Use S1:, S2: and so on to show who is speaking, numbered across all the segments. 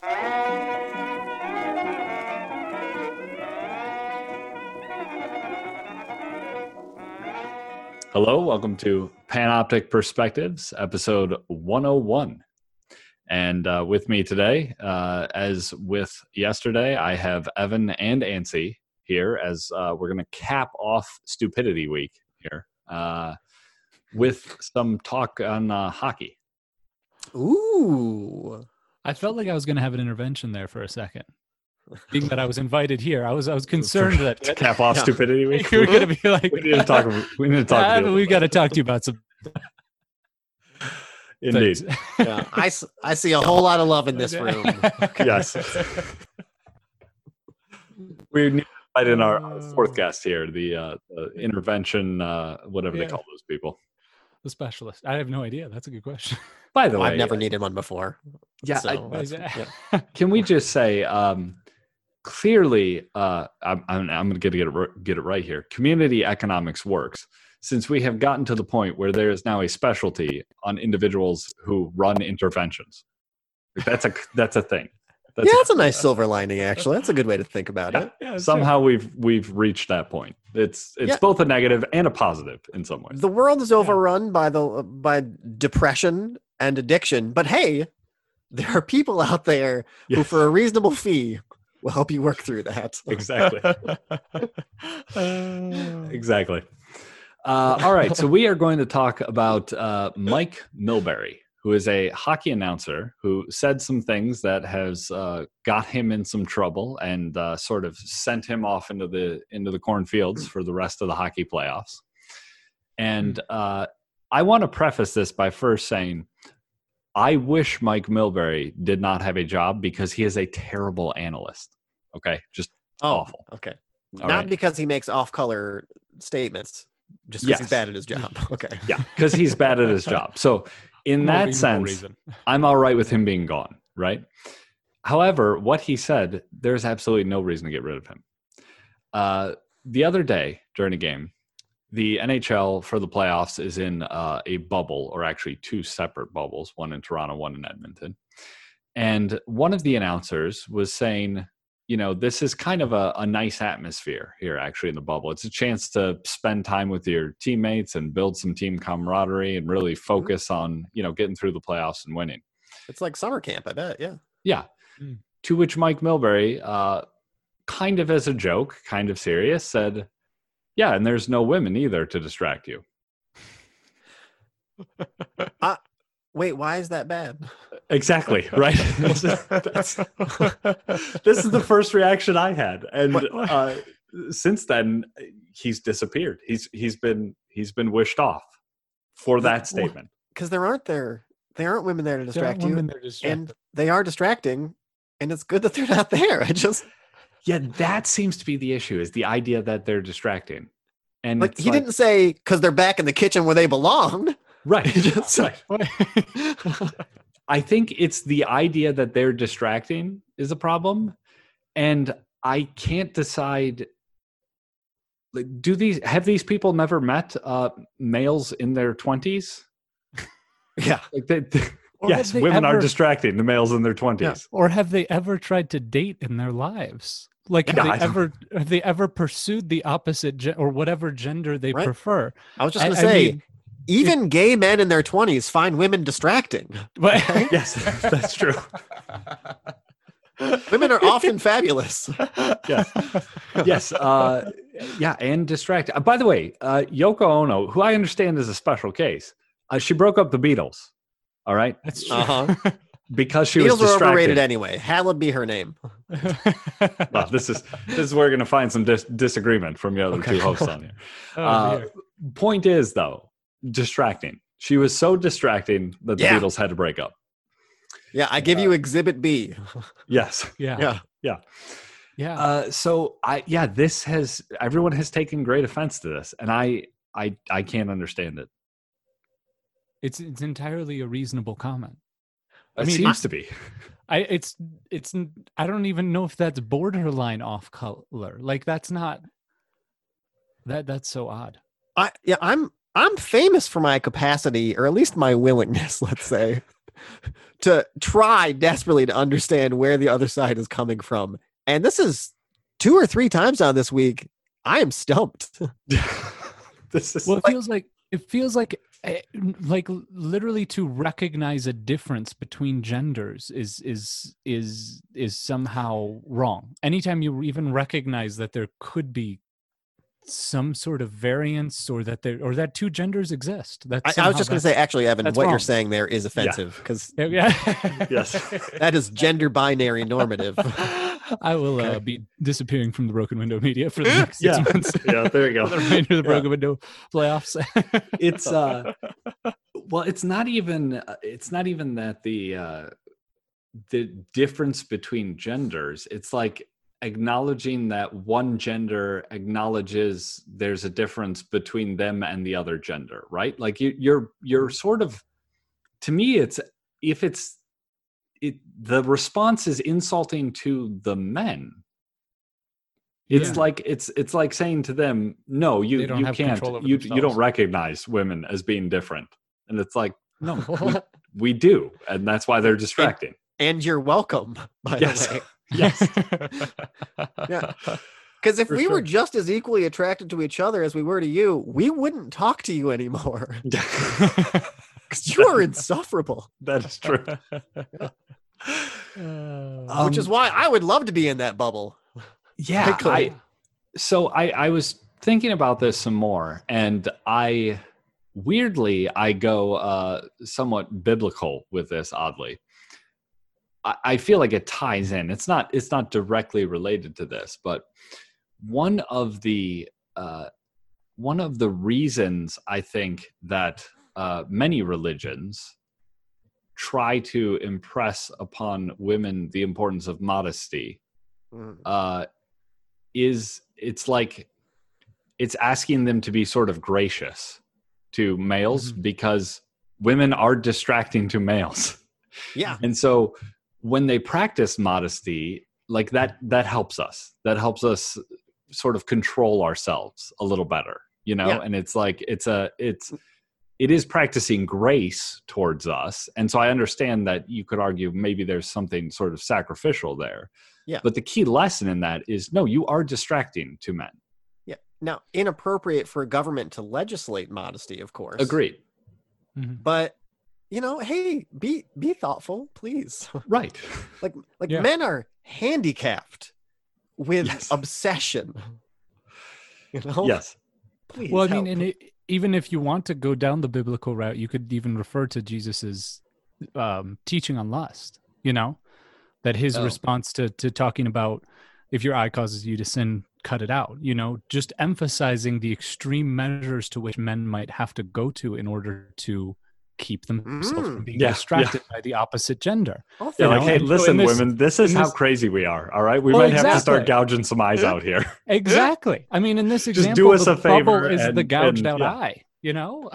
S1: Hello, welcome to Panoptic Perspectives, episode 101. And uh, with me today, uh, as with yesterday, I have Evan and Ansi here as uh, we're going to cap off Stupidity Week here uh, with some talk on uh, hockey.
S2: Ooh.
S3: I felt like I was going to have an intervention there for a second. Being that I was invited here, I was I was concerned that
S1: To cap off
S2: Yeah.
S1: Stupidity Week.
S3: you were going to be like,
S1: We need to talk. We need to talk.
S3: "Ah,
S1: about
S3: but we've got to talk to you about some
S1: Indeed.
S3: things."
S2: I, I, s- I see a whole lot of love in this room.
S1: Yes. We need to invite in our fourth guest here, the, uh, the intervention, uh, whatever they call those people.
S3: The specialist. I have no idea. That's a good question.
S1: By the way,
S2: I've never needed one before.
S1: Yeah,
S2: so
S3: What is
S2: that's-
S3: it?
S1: can we just say um, clearly? Uh, I'm, I'm, I'm going to get it get it right here. Community economics works since we have gotten to the point where there is now a specialty on individuals who run interventions. That's a that's a thing. That's
S2: yeah, that's a nice silver lining, actually. That's a good way to think about
S1: Yeah.
S2: it.
S3: Yeah, it's
S1: somehow we've we've reached that point. It's it's
S2: Yeah.
S1: both a negative and a positive in some ways.
S2: The world is overrun by the by depression and addiction, but hey, there are people out there who, for a reasonable fee, will help you work through that.
S1: exactly.
S3: true.
S1: exactly. Uh, all right, so we are going to talk about uh, Mike Milbury, who is a hockey announcer who said some things that has uh, got him in some trouble and uh, sort of sent him off into the into the cornfields for the rest of the hockey playoffs. And uh, I want to preface this by first saying. I wish Mike Milbury did not have a job because he is a terrible analyst. Okay, just
S2: Oh,
S1: Awful.
S2: Okay.
S1: All
S2: Not
S1: right.
S2: because he makes off-color statements, just because
S1: Yes.
S2: he's bad at his job. Okay.
S1: yeah, because he's bad at his job. So in that sense. I'm all right with him being gone, right? However, what he said, there's absolutely no reason to get rid of him. Uh, the other day during a game, the NHL for the playoffs is in uh, a bubble, or actually two separate bubbles, one in Toronto, one in Edmonton. And one of the announcers was saying, you know, this is kind of a, a nice atmosphere here, actually, in the bubble. It's a chance to spend time with your teammates and build some team camaraderie and really focus on, you know, getting through the playoffs and winning.
S2: It's like summer camp, I bet. Yeah.
S1: Yeah.
S3: Mm.
S1: To which Mike Milbury, uh, kind of as a joke, kind of serious, said, Yeah, and there's no women either to distract you.
S2: Wait, why is that bad?
S1: Exactly, right? this, is, that's- this is the first reaction I had. And uh, since then, he's disappeared. He's he's been he's been wished off for that statement.
S2: Because there aren't there there aren't women there to
S3: There are
S2: distract you,
S3: women that
S2: and they are distracting, and it's good that they're not there. I just
S1: Yeah, that seems to be the issue, is the idea that they're distracting. And
S2: like
S1: it's
S2: he didn't say because they're back in the kitchen where they belong.
S1: right.
S2: Just
S1: right. I think it's the idea that they're distracting is a problem. And I can't decide like do these have these people never met uh males in their 20s?
S2: yeah,
S1: Like they,
S3: Or
S1: yes,
S3: have they
S1: women are distracting the males in their 20s.
S3: Or have they ever tried to date in their lives? Like,
S1: Yeah, I
S3: have they
S1: don't-
S3: ever have they ever pursued the opposite gen- or whatever gender they
S2: Right.
S3: prefer?
S2: I was just gonna say,
S3: mean,
S2: even gay men in their twenties find women distracting.
S3: But
S1: Yes, that's true.
S2: Women are often fabulous.
S1: Yes. yes uh yeah and distract uh, by the way uh yoko ono who i understand is a special case uh, she broke up the beatles all right
S3: That's true.
S2: Uh-huh.
S1: because she
S2: Beatles
S1: was
S2: are
S1: distracted
S2: overrated anyway. Hallowed be her name.
S1: Well, this is this is where we're going to find some dis- disagreement from the other
S2: Okay.
S1: two hosts on here
S3: Oh,
S1: uh, point is though distracting she was so distracting that the
S2: Yeah.
S1: beatles had to break up
S2: Yeah, I give you Exhibit B.
S1: yes
S3: yeah,
S2: Yeah,
S3: yeah.
S1: uh so i yeah this has everyone has taken great offense to this and i i i can't understand it
S3: it's it's entirely a reasonable comment.
S1: it
S3: mean,
S1: seems to be
S3: I it's it's I don't even know if that's borderline off color. Like that's not that that's so odd.
S2: I yeah, I'm I'm famous for my capacity, or at least my willingness, let's say, to try desperately to understand where the other side is coming from. And this is two or three times now this week. I am stumped.
S1: this is
S3: Well, it feels like it feels like eh, like literally to recognize a difference between genders is is is is somehow wrong. Anytime you even recognize that there could be some sort of variance or that there or that two genders exist. That's
S2: I, I was just going to say, actually, Evan,
S3: that's
S2: what you're saying there is offensive because
S3: say, yeah.
S1: Yes.
S2: that is gender binary normative.
S3: I will uh, be disappearing from the Broken Window media for the next six
S1: Yeah.
S3: months.
S1: yeah, there you
S3: for the
S1: go.
S3: remainder of the
S1: Yeah.
S3: Broken Window playoffs.
S1: it's uh well it's not even uh, it's not even that the uh the difference between genders it's like acknowledging that one gender acknowledges there's a difference between them and the other gender right? Like you, you're you're mm-hmm. sort of to me it's if it's it the response is insulting to the men. It's
S3: Yeah.
S1: like it's it's like saying to them no you you can't.
S3: control over
S1: you you don't recognize women as being different. And it's like no we, we do. And that's why they're distracting.
S2: And you're welcome, by
S1: Yes.
S2: the way.
S1: yes
S2: Yeah. Because if
S1: For
S2: we were just as equally attracted to each other as we were to you, we wouldn't talk to you anymore. Because you are insufferable.
S1: that is true
S2: which is
S1: Um,
S2: why I would love to be in that bubble.
S1: yeah I, so i i was thinking about this some more and i weirdly i go uh somewhat biblical with this oddly I, feel like it ties in it's not it's not directly related to this but one of the uh one of the reasons i think that uh many religions try to impress upon women the importance of modesty
S2: Mm.
S1: uh, is it's like it's asking them to be sort of gracious to males
S3: Mhm.
S1: because women are distracting to males
S2: Yeah.
S1: and so when they practice modesty like that that helps us that helps us sort of control ourselves a little better you know
S2: Yeah.
S1: and it's like it's a it's it is practicing grace towards us and so i understand that you could argue maybe there's something sort of sacrificial there
S2: Yeah.
S1: but the key lesson in that is no you are distracting to men
S2: Yeah. Now, inappropriate for a government to legislate modesty, of course.
S1: agreed
S3: Mhm.
S2: But you know, hey, be be thoughtful, please.
S1: right
S2: like like
S3: Yeah.
S2: men are handicapped with
S1: Yes.
S2: obsession. You know?
S1: yes
S2: Please.
S3: well, I
S2: help.
S3: mean, and it, even if you want to go down the biblical route, you could even refer to Jesus's um, teaching on lust. You know, that his
S1: Oh.
S3: response to to talking about if your eye causes you to sin, cut it out. You know, just emphasizing the extreme measures to which men might have to go to in order to keep themselves from
S2: Mm.
S3: being
S1: Yeah, yeah.
S3: distracted by the opposite gender.
S2: Oh,
S1: yeah
S3: You
S1: like
S3: know,
S1: hey
S3: and
S1: listen
S3: in this-
S1: women this is how
S3: this-
S1: crazy we are all right we
S3: Well,
S1: might have to start gouging some eyes out here
S3: Exactly. I mean, in this
S1: Just
S3: example,
S1: do us
S3: the
S1: a favor
S3: bubble is the gouged
S1: and-
S3: out
S1: yeah.
S3: eye. You know.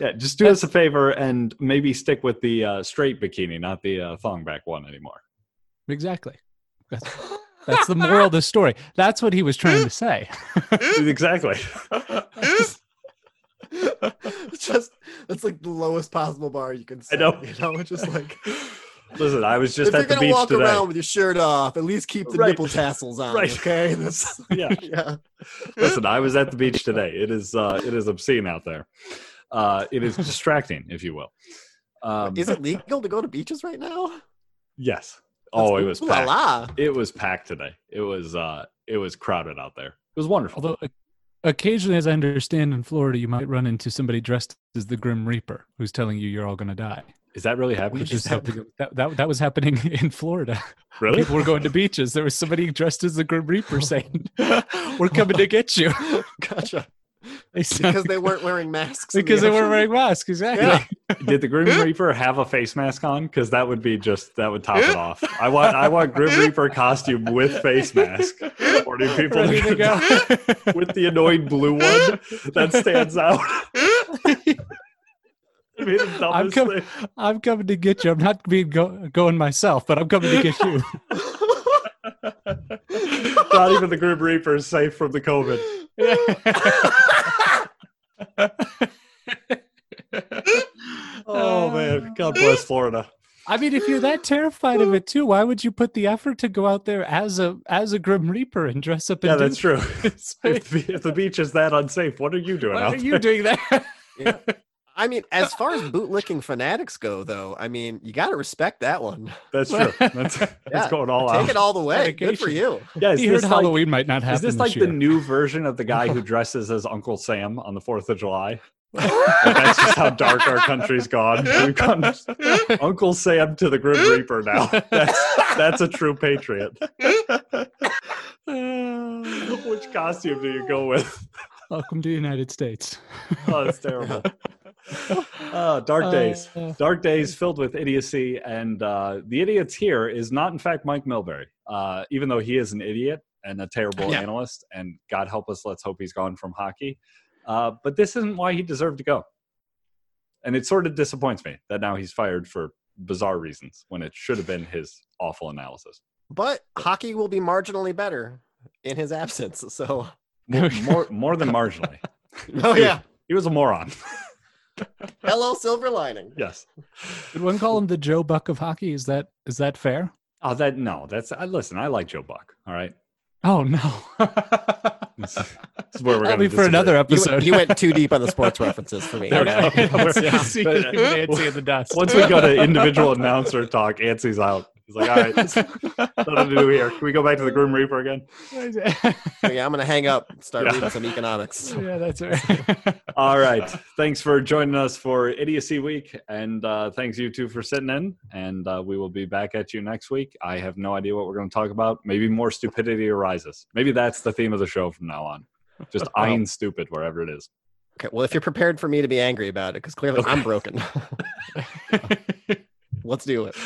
S1: Yeah, just do us a favor and maybe stick with the uh, straight bikini, not the uh, thong back one anymore.
S3: Exactly. That's, that's the moral of the story. That's what he was trying to say.
S1: exactly.
S2: It's just that's like the lowest possible bar you can set.
S1: I know.
S2: You know, it's just like
S1: Listen, I was just
S2: if you're
S1: at the
S2: gonna
S1: beach
S2: walk
S1: today.
S2: around with your shirt off, at least keep the
S1: Right.
S2: nipple tassels on.
S1: Right.
S2: Okay. That's,
S1: yeah,
S2: yeah.
S1: listen, I was at the beach today. It is uh, it is obscene out there. Uh, it is distracting, if you will. Um,
S2: Is it legal to go to beaches right now?
S1: Yes. Oh, it was
S2: Ooh la
S1: packed.
S2: la.
S1: It was packed today. It was uh, it was crowded out there. It was wonderful.
S3: Although o- occasionally, as I understand, in Florida, you might run into somebody dressed as the Grim Reaper who's telling you you're all going to die.
S1: is that really happening?
S3: Which is
S2: just
S3: that, that that was happening in Florida.
S1: really?
S3: People were going to beaches. There was somebody dressed as the Grim Reaper saying, "We're coming to get you."
S2: Gotcha.
S3: They sound-
S2: Because they weren't wearing masks. in the
S3: because they weren't wearing masks. Exactly.
S2: Yeah.
S1: Did the Grim Reaper have a face mask on? Because that would be just that would top it off. I want I want Grim Reaper costume with face mask. Warning people
S3: Ready to go.
S1: with the annoying blue one that stands out. I mean, the
S3: I'm
S1: dumbest
S3: com- I'm coming to get you. I'm not being go- going myself, but I'm coming to get you.
S1: Not even the Grim Reaper is safe from the COVID. Oh man, God bless Florida.
S3: I mean, if you're that terrified of it too, why would you put the effort to go out there as a as a Grim Reaper and dress up? And
S1: Yeah, that's true. if, the, if the beach is that unsafe, what are you doing
S3: Why
S1: out
S3: are
S1: there?
S3: you doing that?
S2: Yeah. I mean, as far as bootlicking fanatics go, though, I mean, you got to respect that one.
S1: That's true. That's, that's going all
S2: Take
S1: out.
S2: Take it all the way. Good for you.
S1: yeah, is
S3: he heard
S1: this like,
S3: Halloween might not happen.
S1: is this like
S3: year.
S1: the new version of the guy who dresses as Uncle Sam on the Fourth of July? That's just how dark our country's gone. We've gone Uncle Sam to the Grim Reaper now. That's that's a true patriot. Which costume do you go with?
S3: Welcome to the United States.
S1: Oh, that's terrible. Uh, dark days.
S3: Uh,
S1: Dark days filled with idiocy, and uh, the idiots here is not, in fact, Mike Milbury. Uh, even though he is an idiot and a terrible
S2: Yeah.
S1: analyst, and God help us, let's hope he's gone from hockey. Uh, but this isn't why he deserved to go. And it sort of disappoints me that now he's fired for bizarre reasons when it should have been his awful analysis.
S2: But hockey will be marginally better in his absence. So,
S1: More, more, more than marginally.
S2: oh yeah.
S1: He was a moron.
S2: Hello, silver lining.
S1: yes.
S3: Did one call him the Joe Buck of hockey? Is that is that fair?
S1: Oh, that no. That's I listen. I like Joe Buck. All right.
S3: Oh no!
S1: This, this is where we're
S3: going to
S1: going
S3: be for another episode.
S2: went- you went too deep on the sports references for me.
S1: There we go.
S3: Yeah.
S1: But-
S3: Nancy in the dust.
S1: Once we go to individual announcer talk, Anstey's out. He's like, all right, nothing to do here. Can we go back to the Grim Reaper again?
S2: yeah, I'm gonna hang up. and Start
S1: Yeah.
S2: reading some economics.
S3: yeah, that's right.
S1: All right. Thanks for joining us for Idiocy Week. And uh, thanks, you two, for sitting in. And uh, we will be back at you next week. I have no idea what we're going to talk about. Maybe more stupidity arises. Maybe that's the theme of the show from now on. Just eyeing stupid wherever it is.
S2: Okay, well, if you're prepared for me to be angry about it, because clearly I'm broken. Let's do it.